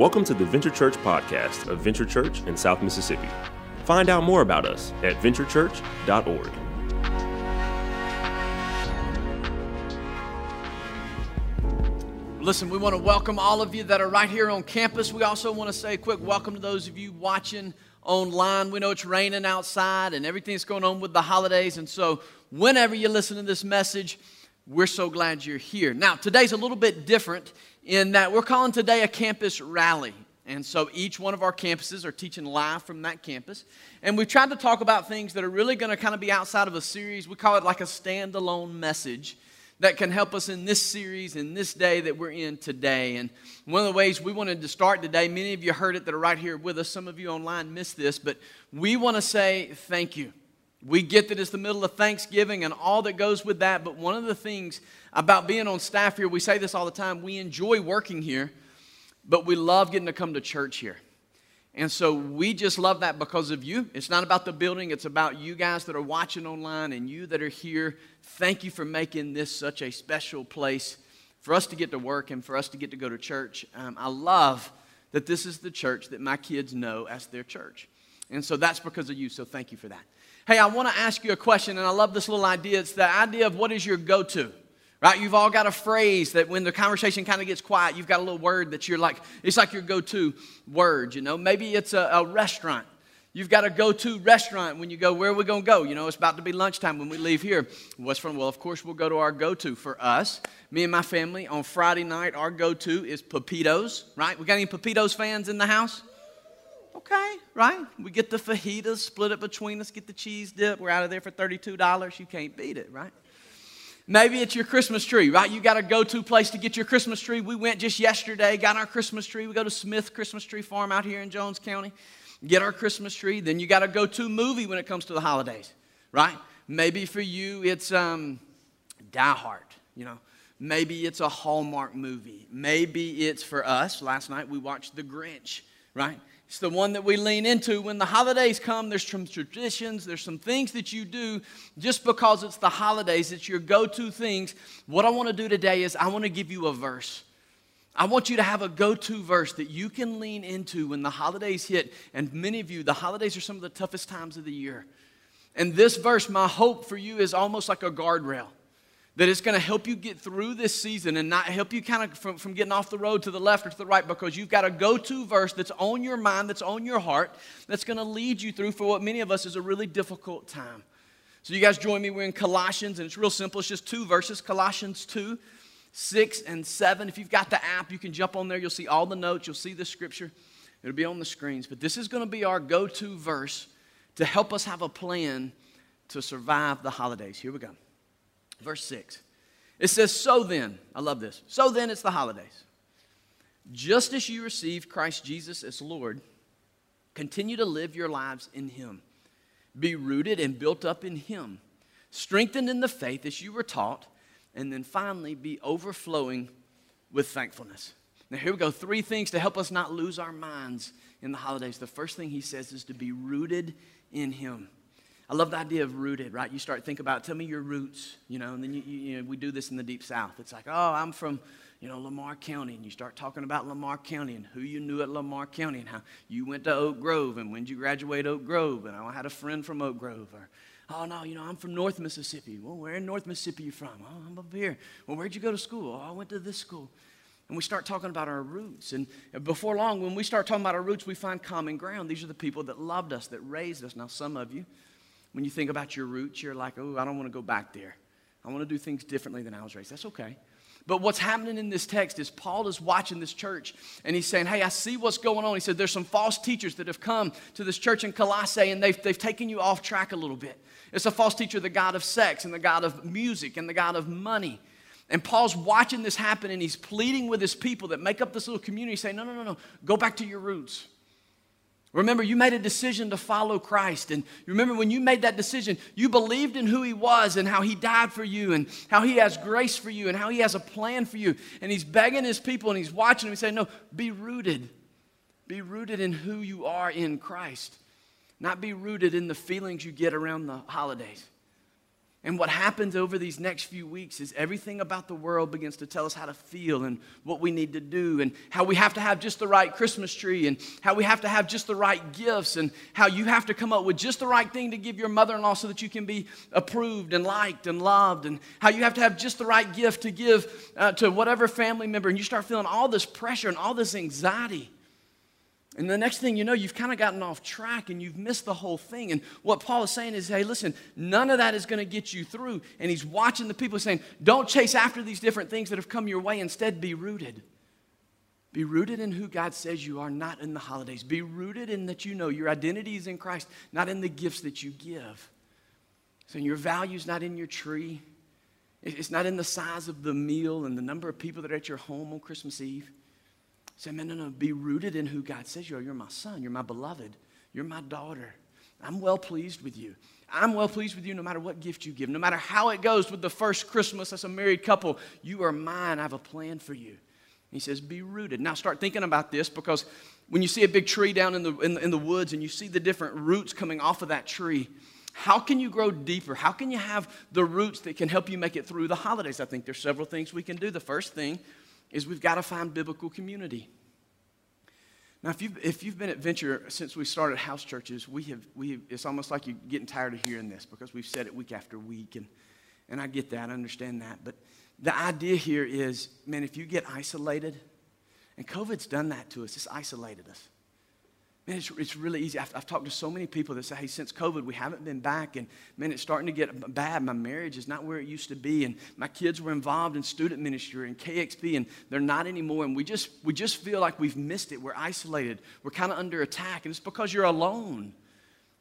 Welcome to the Venture Church podcast of Venture Church in South Mississippi. Find out more about us at venturechurch.org. Listen, we want to welcome all of you that are right here on campus. We also want to say a quick welcome to those of you watching online. We know it's raining outside and everything's going on with the holidays. And so, whenever you listen to this message, we're so glad you're here. Now, today's a little bit different in that we're calling today a campus rally. And so each one of our campuses are teaching live from that campus. And we've tried to talk about things that are really going to kind of be outside of a series. We call it like a standalone message that can help us in this series, in this day that we're in today. And one of the ways we wanted to start today, many of you heard it that are right here with us. Some of you online missed this, but we want to say thank you. We get that it's the middle of Thanksgiving and all that goes with that, but one of the things about being on staff here, we say this all the time we enjoy working here, but we love getting to come to church here. And so we just love that because of you. It's not about the building, it's about you guys that are watching online and you that are here. Thank you for making this such a special place for us to get to work and for us to get to go to church. Um, I love that this is the church that my kids know as their church. And so that's because of you, so thank you for that. Hey, I want to ask you a question, and I love this little idea. It's the idea of what is your go to? Right? You've all got a phrase that when the conversation kind of gets quiet, you've got a little word that you're like, it's like your go to word, you know? Maybe it's a, a restaurant. You've got a go to restaurant when you go, where are we going to go? You know, it's about to be lunchtime when we leave here. What's from? Well, of course, we'll go to our go to for us. Me and my family on Friday night, our go to is Pepitos, right? We got any Pepitos fans in the house? Okay, right? We get the fajitas, split it between us, get the cheese dip. We're out of there for $32. You can't beat it, right? Maybe it's your Christmas tree, right? You got a go to place to get your Christmas tree. We went just yesterday, got our Christmas tree. We go to Smith Christmas Tree Farm out here in Jones County, get our Christmas tree. Then you got a go to movie when it comes to the holidays, right? Maybe for you it's um, Die Hard, you know. Maybe it's a Hallmark movie. Maybe it's for us. Last night we watched The Grinch, right? It's the one that we lean into when the holidays come. There's some traditions, there's some things that you do just because it's the holidays, it's your go to things. What I want to do today is I want to give you a verse. I want you to have a go to verse that you can lean into when the holidays hit. And many of you, the holidays are some of the toughest times of the year. And this verse, my hope for you is almost like a guardrail that it's going to help you get through this season and not help you kind of from, from getting off the road to the left or to the right because you've got a go to verse that's on your mind, that's on your heart, that's going to lead you through for what many of us is a really difficult time. So, you guys join me. We're in Colossians, and it's real simple. It's just two verses Colossians 2, 6, and 7. If you've got the app, you can jump on there. You'll see all the notes, you'll see the scripture. It'll be on the screens. But this is going to be our go to verse to help us have a plan to survive the holidays. Here we go. Verse 6. It says, So then, I love this. So then, it's the holidays. Just as you received Christ Jesus as Lord, continue to live your lives in Him. Be rooted and built up in Him, strengthened in the faith as you were taught, and then finally be overflowing with thankfulness. Now, here we go. Three things to help us not lose our minds in the holidays. The first thing he says is to be rooted in Him. I love the idea of rooted, right? You start thinking about, tell me your roots, you know, and then you, you, you know, we do this in the deep south. It's like, oh, I'm from, you know, Lamar County, and you start talking about Lamar County and who you knew at Lamar County and how you went to Oak Grove and when did you graduate Oak Grove, and oh, I had a friend from Oak Grove, or oh no, you know, I'm from North Mississippi. Well, where in North Mississippi you from? Oh, I'm up here. Well, where'd you go to school? Oh, I went to this school. And we start talking about our roots. And before long, when we start talking about our roots, we find common ground. These are the people that loved us, that raised us. Now, some of you, when you think about your roots, you're like, oh, I don't want to go back there. I want to do things differently than I was raised. That's okay. But what's happening in this text is Paul is watching this church and he's saying, Hey, I see what's going on. He said, There's some false teachers that have come to this church in Colossae and they've, they've taken you off track a little bit. It's a false teacher, the God of sex and the God of music and the God of money. And Paul's watching this happen and he's pleading with his people that make up this little community, saying, No, no, no, no, go back to your roots. Remember, you made a decision to follow Christ. And remember, when you made that decision, you believed in who He was and how He died for you and how He has grace for you and how He has a plan for you. And He's begging His people and He's watching them. He's saying, No, be rooted. Be rooted in who you are in Christ, not be rooted in the feelings you get around the holidays. And what happens over these next few weeks is everything about the world begins to tell us how to feel and what we need to do, and how we have to have just the right Christmas tree, and how we have to have just the right gifts, and how you have to come up with just the right thing to give your mother in law so that you can be approved and liked and loved, and how you have to have just the right gift to give uh, to whatever family member. And you start feeling all this pressure and all this anxiety. And the next thing you know, you've kind of gotten off track and you've missed the whole thing. And what Paul is saying is, hey, listen, none of that is going to get you through. And he's watching the people saying, don't chase after these different things that have come your way. Instead, be rooted. Be rooted in who God says you are, not in the holidays. Be rooted in that you know your identity is in Christ, not in the gifts that you give. So your value is not in your tree. It's not in the size of the meal and the number of people that are at your home on Christmas Eve. Say, man, no, no, be rooted in who God says you are. You're my son. You're my beloved. You're my daughter. I'm well pleased with you. I'm well pleased with you no matter what gift you give, no matter how it goes with the first Christmas as a married couple. You are mine. I have a plan for you. He says, be rooted. Now start thinking about this because when you see a big tree down in the, in the, in the woods and you see the different roots coming off of that tree, how can you grow deeper? How can you have the roots that can help you make it through the holidays? I think there's several things we can do. The first thing is we've got to find biblical community. Now, if you've, if you've been at Venture since we started house churches, we have, we have, it's almost like you're getting tired of hearing this because we've said it week after week. And, and I get that, I understand that. But the idea here is man, if you get isolated, and COVID's done that to us, it's isolated us. Man, it's, it's really easy. I've, I've, talked to so many people that say, hey, since COVID, we haven't been back. And man, it's starting to get bad. My marriage is not where it used to be. And my kids were involved in student ministry and KXP, and they're not anymore. And we just, we just feel like we've missed it. We're isolated. We're kind of under attack. And it's because you're alone.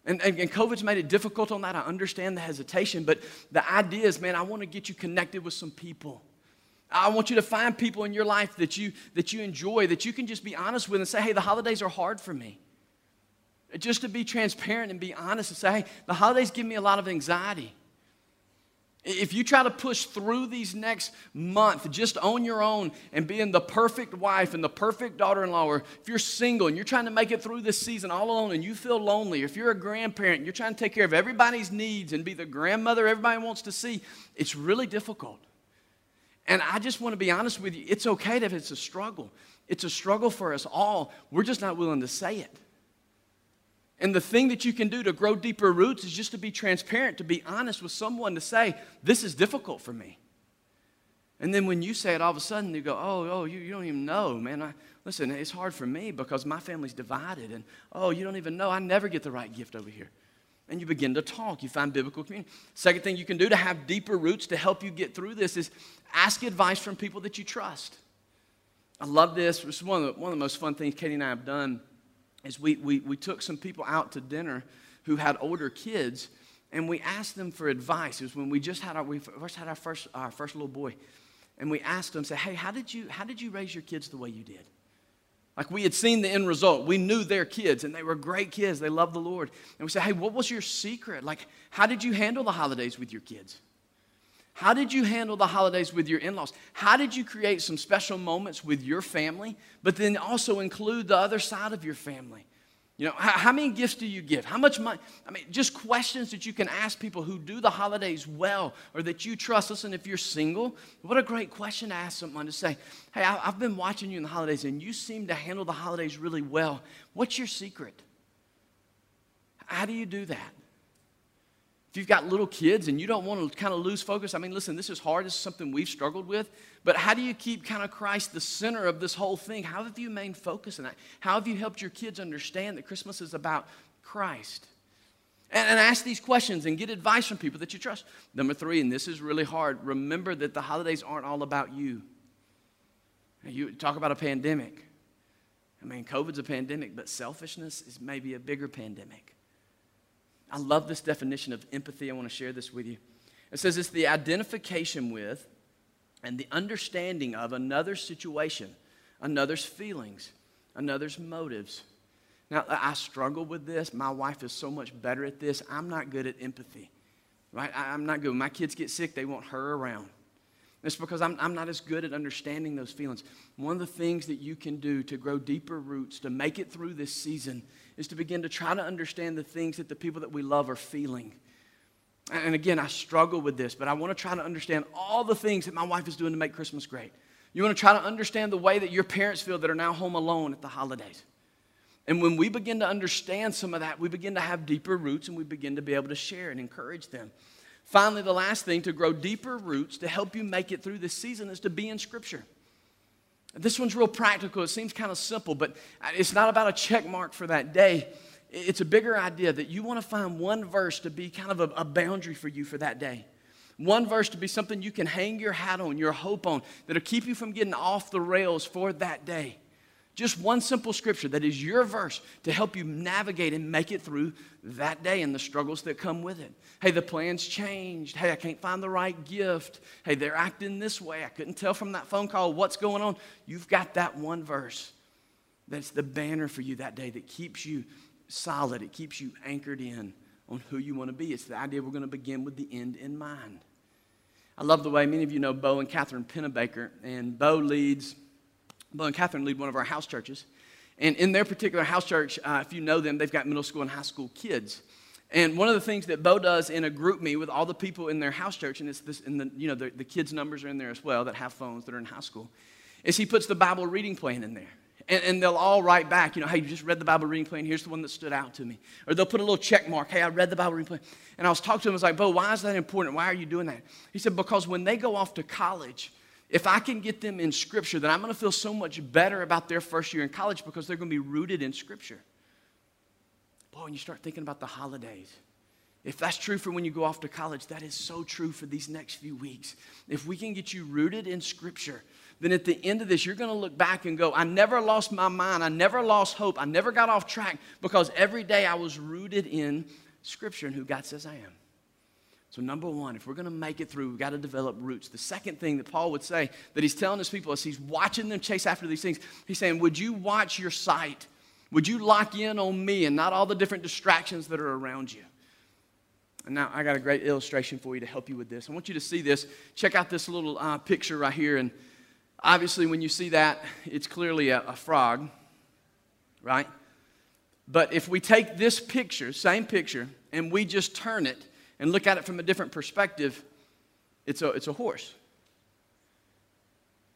And, and, and, COVID's made it difficult on that. I understand the hesitation. But the idea is, man, I want to get you connected with some people. I want you to find people in your life that you, that you enjoy, that you can just be honest with and say, hey, the holidays are hard for me. Just to be transparent and be honest and say, hey, the holidays give me a lot of anxiety. If you try to push through these next month just on your own and being the perfect wife and the perfect daughter in law, or if you're single and you're trying to make it through this season all alone and you feel lonely, if you're a grandparent and you're trying to take care of everybody's needs and be the grandmother everybody wants to see, it's really difficult. And I just want to be honest with you it's okay if it's a struggle. It's a struggle for us all. We're just not willing to say it. And the thing that you can do to grow deeper roots is just to be transparent, to be honest with someone, to say, This is difficult for me. And then when you say it, all of a sudden you go, Oh, oh, you, you don't even know, man. I, listen, it's hard for me because my family's divided. And oh, you don't even know. I never get the right gift over here. And you begin to talk. You find biblical community. Second thing you can do to have deeper roots to help you get through this is ask advice from people that you trust. I love this. Is one of the, one of the most fun things Katie and I have done is we, we, we took some people out to dinner who had older kids and we asked them for advice. It was when we just had our, we first had our first, our first little boy. And we asked them, say, hey, how did, you, how did you raise your kids the way you did? Like we had seen the end result. We knew their kids and they were great kids. They loved the Lord. And we said, hey, what was your secret? Like, how did you handle the holidays with your kids? How did you handle the holidays with your in laws? How did you create some special moments with your family, but then also include the other side of your family? You know, how, how, many gifts do you give? How much money? I mean, just questions that you can ask people who do the holidays well or that you trust. Listen, if you're single, what a great question to ask someone to say, Hey, I, I've been watching you in the holidays and you seem to handle the holidays really well. What's your secret? How do you do that? If you've got little kids and you don't want to kind of lose focus, I mean, listen, this is hard. This is something we've struggled with. But how do you keep kind of Christ the center of this whole thing? How have you remained focused on that? How have you helped your kids understand that Christmas is about Christ? And, and ask these questions and get advice from people that you trust. Number three, and this is really hard, remember that the holidays aren't all about you. You talk about a pandemic. I mean, COVID's a pandemic, but selfishness is maybe a bigger pandemic. I love this definition of empathy. I want to share this with you. It says it's the identification with and the understanding of another's situation, another's feelings, another's motives. Now, I struggle with this. My wife is so much better at this. I'm not good at empathy, right? I'm not good. When my kids get sick, they want her around. It's because I'm, I'm not as good at understanding those feelings. One of the things that you can do to grow deeper roots, to make it through this season, is to begin to try to understand the things that the people that we love are feeling. And again, I struggle with this, but I want to try to understand all the things that my wife is doing to make Christmas great. You want to try to understand the way that your parents feel that are now home alone at the holidays. And when we begin to understand some of that, we begin to have deeper roots and we begin to be able to share and encourage them. Finally, the last thing to grow deeper roots to help you make it through this season is to be in Scripture. This one's real practical. It seems kind of simple, but it's not about a check mark for that day. It's a bigger idea that you want to find one verse to be kind of a, a boundary for you for that day. One verse to be something you can hang your hat on, your hope on, that'll keep you from getting off the rails for that day. Just one simple scripture that is your verse to help you navigate and make it through that day and the struggles that come with it. Hey, the plan's changed. Hey, I can't find the right gift. Hey, they're acting this way. I couldn't tell from that phone call what's going on. You've got that one verse that's the banner for you that day that keeps you solid, it keeps you anchored in on who you want to be. It's the idea we're going to begin with the end in mind. I love the way many of you know Bo and Catherine Pennebaker, and Bo leads Bo and Catherine lead one of our house churches. And in their particular house church, uh, if you know them, they've got middle school and high school kids. And one of the things that Bo does in a GroupMe with all the people in their house church, and it's this, and the, you know, the, the kids' numbers are in there as well that have phones that are in high school, is he puts the Bible reading plan in there. And, and, they'll all write back, you know, hey, you just read the Bible reading plan. Here's the one that stood out to me. Or they'll put a little check mark. Hey, I read the Bible reading plan. And I was talking to him. I was like, Bo, why is that important? Why are you doing that? He said, because when they go off to college, if I can get them in Scripture, then I'm going to feel so much better about their first year in college because they're going to be rooted in Scripture. Boy, when you start thinking about the holidays, if that's true for when you go off to college, that is so true for these next few weeks. If we can get you rooted in Scripture, then at the end of this, you're going to look back and go, I never lost my mind. I never lost hope. I never got off track because every day I was rooted in Scripture and who God says I am. So, number one, if we're going to make it through, we've got to develop roots. The second thing that Paul would say that he's telling his people as he's watching them chase after these things, he's saying, Would you watch your sight? Would you lock in on me and not all the different distractions that are around you? And now I got a great illustration for you to help you with this. I want you to see this. Check out this little uh, picture right here. And obviously, when you see that, it's clearly a, a frog, right? But if we take this picture, same picture, and we just turn it, and look at it from a different perspective, it's a, it's a horse.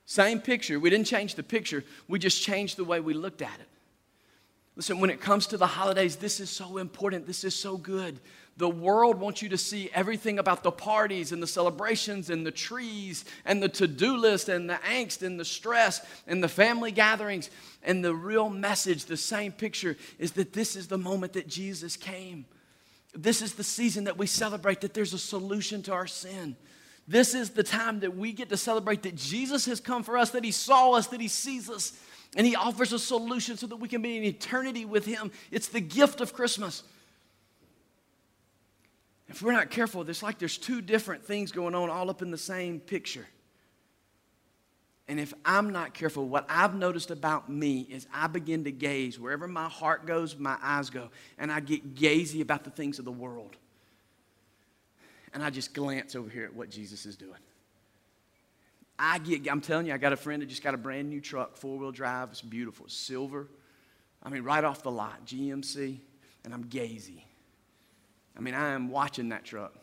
Same picture. We didn't change the picture, we just changed the way we looked at it. Listen, when it comes to the holidays, this is so important. This is so good. The world wants you to see everything about the parties and the celebrations and the trees and the to do list and the angst and the stress and the family gatherings. And the real message, the same picture, is that this is the moment that Jesus came. This is the season that we celebrate that there's a solution to our sin. This is the time that we get to celebrate that Jesus has come for us, that He saw us, that He sees us, and He offers a solution so that we can be in eternity with Him. It's the gift of Christmas. If we're not careful, it's like there's two different things going on all up in the same picture. And if I'm not careful, what I've noticed about me is I begin to gaze. Wherever my heart goes, my eyes go. And I get gazy about the things of the world. And I just glance over here at what Jesus is doing. I get, I'm telling you, I got a friend that just got a brand new truck, four wheel drive. It's beautiful, it's silver. I mean, right off the lot, GMC. And I'm gazy. I mean, I am watching that truck.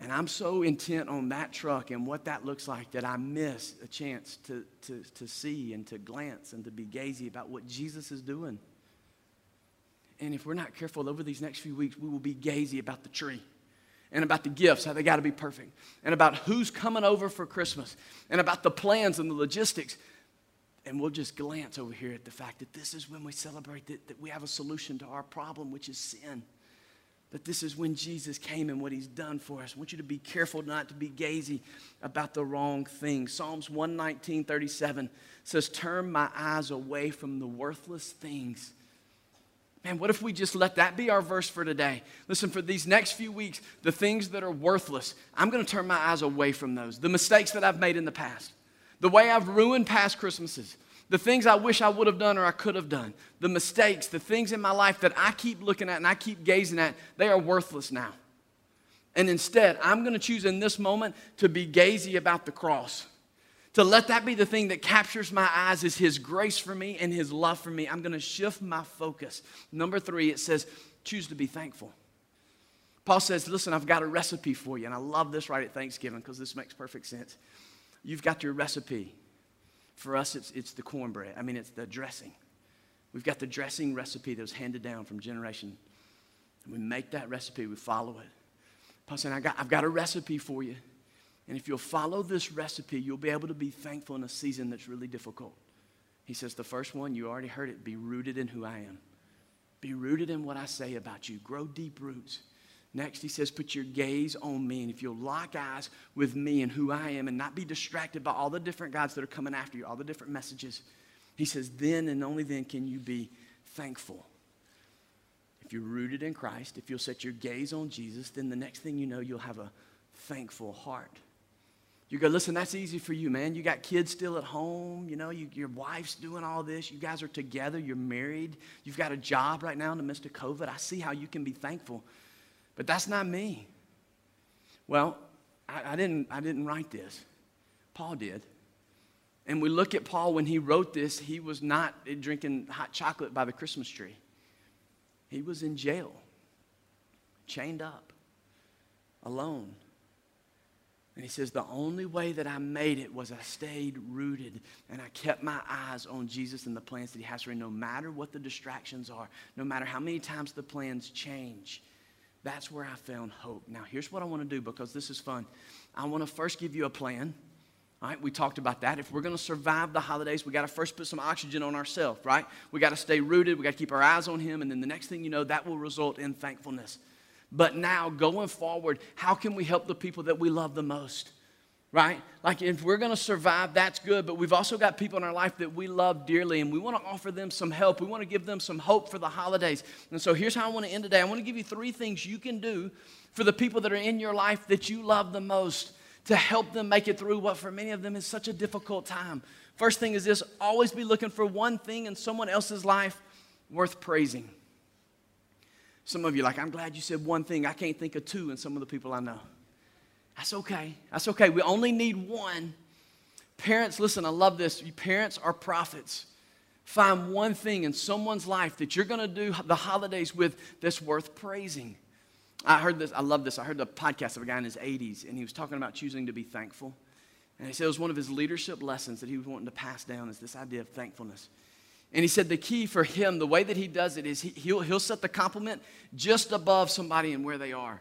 And I'm so intent on that truck and what that looks like that I miss a chance to, to, to see and to glance and to be gazy about what Jesus is doing. And if we're not careful over these next few weeks, we will be gazy about the tree and about the gifts, how they got to be perfect, and about who's coming over for Christmas, and about the plans and the logistics. And we'll just glance over here at the fact that this is when we celebrate that, that we have a solution to our problem, which is sin that this is when Jesus came and what he's done for us. I want you to be careful not to be gazy about the wrong things. Psalms 119, 37 says, Turn my eyes away from the worthless things. Man, what if we just let that be our verse for today? Listen, for these next few weeks, the things that are worthless, I'm going to turn my eyes away from those. The mistakes that I've made in the past, the way I've ruined past Christmases, the things I wish I would have done or I could have done, the mistakes, the things in my life that I keep looking at and I keep gazing at, they are worthless now. And instead, I'm going to choose in this moment to be gazy about the cross. To let that be the thing that captures my eyes is His grace for me and His love for me. I'm going to shift my focus. Number three, it says, choose to be thankful. Paul says, Listen, I've got a recipe for you. And I love this right at Thanksgiving because this makes perfect sense. You've got your recipe. For us, it's, it's the cornbread. I mean, it's the dressing. We've got the dressing recipe that was handed down from generation. And we make that recipe, we follow it. Said, I got, I've got a recipe for you. And if you'll follow this recipe, you'll be able to be thankful in a season that's really difficult. He says, The first one, you already heard it be rooted in who I am. Be rooted in what I say about you. Grow deep roots. Next, he says, Put your gaze on me. And if you'll lock eyes with me and who I am and not be distracted by all the different gods that are coming after you, all the different messages, he says, Then and only then can you be thankful. If you're rooted in Christ, if you'll set your gaze on Jesus, then the next thing you know, you'll have a thankful heart. You go, listen, that's easy for you, man. You got kids still at home. You know, you, your wife's doing all this. You guys are together. You're married. You've got a job right now in the midst of COVID. I see how you can be thankful. But that's not me. Well, I, I didn't, I didn't write this. Paul did. And we look at Paul when he wrote this, he was not drinking hot chocolate by the Christmas tree. He was in jail, chained up, alone. And he says, The only way that I made it was I stayed rooted and I kept my eyes on Jesus and the plans that he has for me, no matter what the distractions are, no matter how many times the plans change. That's where I found hope. Now, here's what I want to do because this is fun. I want to first give you a plan. All right, we talked about that. If we're going to survive the holidays, we got to first put some oxygen on ourselves, right? We got to stay rooted. We got to keep our eyes on Him. And then the next thing you know, that will result in thankfulness. But now, going forward, how can we help the people that we love the most? Right? Like, if we're going to survive, that's good. But we've also got people in our life that we love dearly, and we want to offer them some help. We want to give them some hope for the holidays. And so, here's how I want to end today I want to give you three things you can do for the people that are in your life that you love the most to help them make it through what for many of them is such a difficult time. First thing is this always be looking for one thing in someone else's life worth praising. Some of you like, I'm glad you said one thing. I can't think of two in some of the people I know. That's okay. That's okay. We only need one. Parents, listen, I love this. You parents are prophets. Find one thing in someone's life that you're going to do the holidays with that's worth praising. I heard this, I love this. I heard the podcast of a guy in his 80s, and he was talking about choosing to be thankful. And he said it was one of his leadership lessons that he was wanting to pass down is this idea of thankfulness. And he said the key for him, the way that he does it is he, he'll, he'll set the compliment just above somebody and where they are.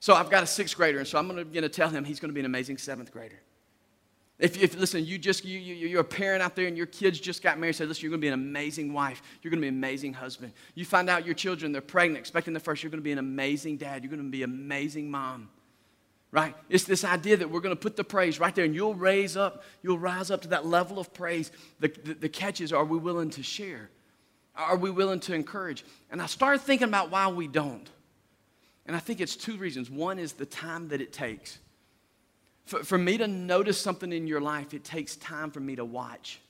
So I've got a sixth grader, and so I'm going to tell him he's going to be an amazing seventh grader. If, if listen, you just you, you you're a parent out there and your kids just got married, say, listen, you're going to be an amazing wife. You're going to be an amazing husband. You find out your children they're pregnant, expecting the first. You're going to be an amazing dad. You're going to be an amazing mom. Right? It's this idea that we're going to put the praise right there, and you'll raise up, you'll rise up to that level of praise. The, the, the catch is, are we willing to share? Are we willing to encourage? And I started thinking about why we don't. And I think it's two reasons. One is the time that it takes. For, for me to notice something in your life, it takes time for me to watch.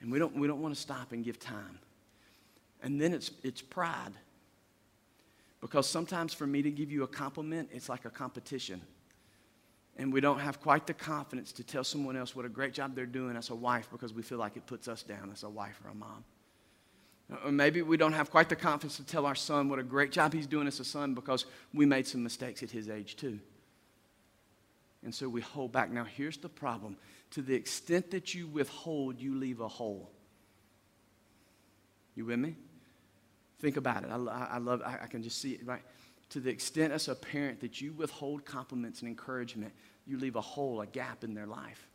And we don't, we don't want to stop and give time. And then it's, it's pride. Because sometimes for me to give you a compliment, it's like a competition. And we don't have quite the confidence to tell someone else what a great job they're doing as a wife because we feel like it puts us down as a wife or a mom. Or maybe we don't have quite the confidence to tell our son what a great job he's doing as a son because we made some mistakes at his age too. And so we hold back. Now, here's the problem to the extent that you withhold, you leave a hole. You with me? Think about it. I, I love, I, I can just see it, right? To the extent as a parent that you withhold compliments and encouragement, you leave a hole, a gap in their life.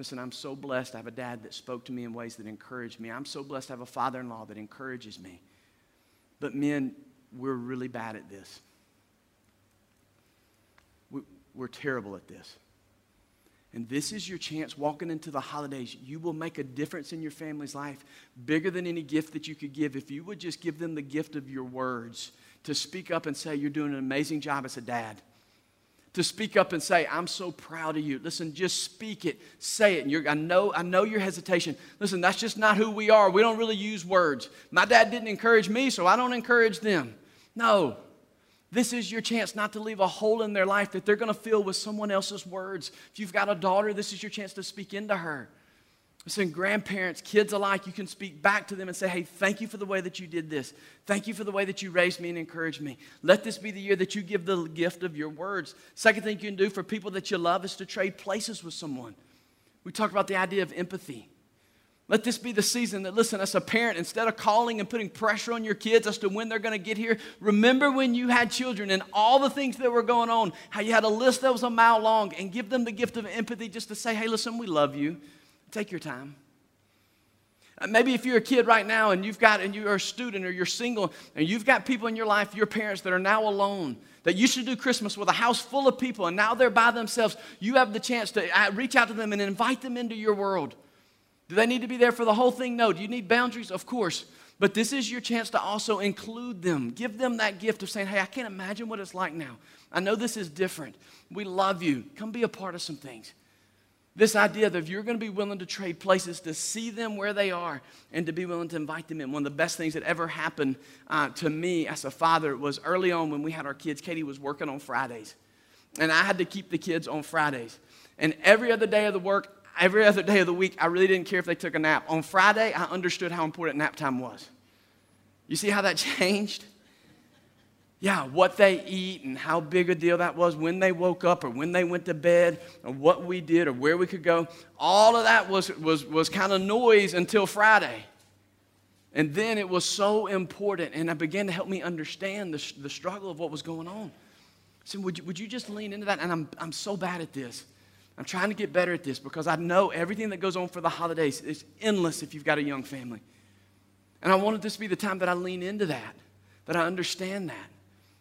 Listen, I'm so blessed I have a dad that spoke to me in ways that encouraged me. I'm so blessed I have a father in law that encourages me. But men, we're really bad at this. We're terrible at this. And this is your chance walking into the holidays. You will make a difference in your family's life bigger than any gift that you could give if you would just give them the gift of your words to speak up and say, You're doing an amazing job as a dad. To speak up and say, I'm so proud of you. Listen, just speak it, say it. And you're, I, know, I know your hesitation. Listen, that's just not who we are. We don't really use words. My dad didn't encourage me, so I don't encourage them. No, this is your chance not to leave a hole in their life that they're going to fill with someone else's words. If you've got a daughter, this is your chance to speak into her. Listen, grandparents, kids alike, you can speak back to them and say, hey, thank you for the way that you did this. Thank you for the way that you raised me and encouraged me. Let this be the year that you give the gift of your words. Second thing you can do for people that you love is to trade places with someone. We talked about the idea of empathy. Let this be the season that, listen, as a parent, instead of calling and putting pressure on your kids as to when they're going to get here, remember when you had children and all the things that were going on, how you had a list that was a mile long, and give them the gift of empathy just to say, hey, listen, we love you. Take your time. Uh, maybe if you're a kid right now and you've got, and you're a student or you're single and you've got people in your life, your parents that are now alone, that you should do Christmas with a house full of people and now they're by themselves, you have the chance to uh, reach out to them and invite them into your world. Do they need to be there for the whole thing? No. Do you need boundaries? Of course. But this is your chance to also include them. Give them that gift of saying, hey, I can't imagine what it's like now. I know this is different. We love you. Come be a part of some things. This idea that if you're going to be willing to trade places to see them where they are and to be willing to invite them in. One of the best things that ever happened uh, to me as a father was early on when we had our kids. Katie was working on Fridays, and I had to keep the kids on Fridays. And every other day of the work, every other day of the week, I really didn't care if they took a nap. On Friday, I understood how important nap time was. You see how that changed? Yeah, what they eat and how big a deal that was when they woke up or when they went to bed or what we did or where we could go. All of that was, was, was kind of noise until Friday. And then it was so important, and it began to help me understand the, the struggle of what was going on. So, would you, would you just lean into that? And I'm, I'm so bad at this. I'm trying to get better at this because I know everything that goes on for the holidays is endless if you've got a young family. And I wanted this to be the time that I lean into that, that I understand that.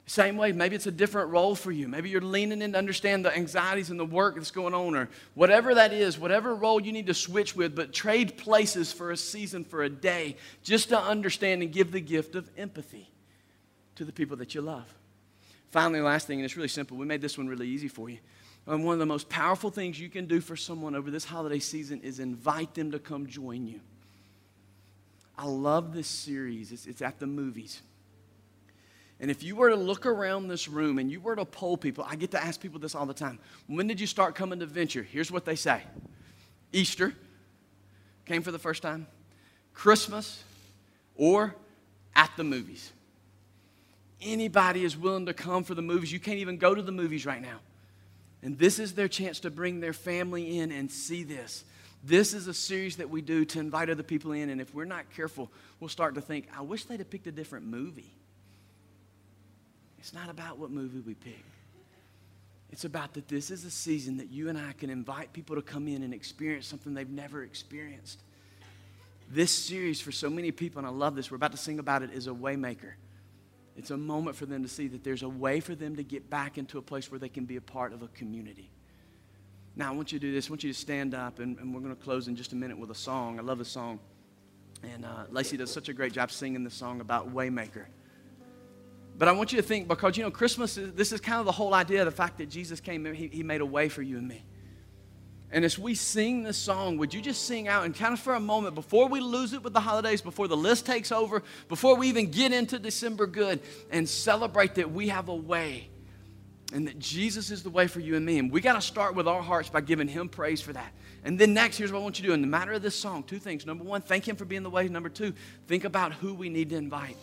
Same way, maybe it's a different role for you. Maybe you're leaning in to understand the anxieties and the work that's going on, or whatever that is, whatever role you need to switch with, but trade places for a season, for a day, just to understand and give the gift of empathy to the people that you love. Finally, last thing, and it's really simple. We made this one really easy for you. And one of the most powerful things you can do for someone over this holiday season is invite them to come join you. I love this series, it's, it's at the movies. And if you were to look around this room and you were to poll people, I get to ask people this all the time. When did you start coming to Venture? Here's what they say Easter, came for the first time, Christmas, or at the movies. Anybody is willing to come for the movies. You can't even go to the movies right now. And this is their chance to bring their family in and see this. This is a series that we do to invite other people in, and if we're not careful, we'll start to think, I wish they'd have picked a different movie. It's not about what movie we pick. It's about that this is a season that you and I can invite people to come in and experience something they've never experienced. This series, for so many people, and I love this, we're about to sing about it, is a waymaker. It's a moment for them to see that there's a way for them to get back into a place where they can be a part of a community. Now, I want you to do this. I want you to stand up, and, and we're going to close in just a minute with a song. I love this song. And uh, Lacey does such a great job singing this song about Waymaker. But I want you to think because, you know, Christmas, is, this is kind of the whole idea the fact that Jesus came, he, he made a way for you and me. And as we sing this song, would you just sing out and kind of for a moment, before we lose it with the holidays, before the list takes over, before we even get into December good, and celebrate that we have a way and that Jesus is the way for you and me. And we got to start with our hearts by giving Him praise for that. And then next, here's what I want you to do in the matter of this song two things. Number one, thank Him for being the way. Number two, think about who we need to invite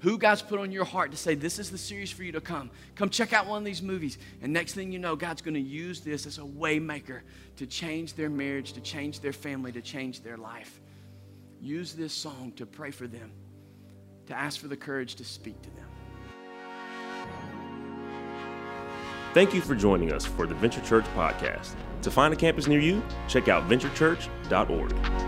who God's put on your heart to say, This is the series for you to come. Come check out one of these movies. And next thing you know, God's going to use this as a waymaker to change their marriage, to change their family, to change their life. Use this song to pray for them, to ask for the courage to speak to them. Thank you for joining us for the Venture Church podcast. To find a campus near you, check out venturechurch.org.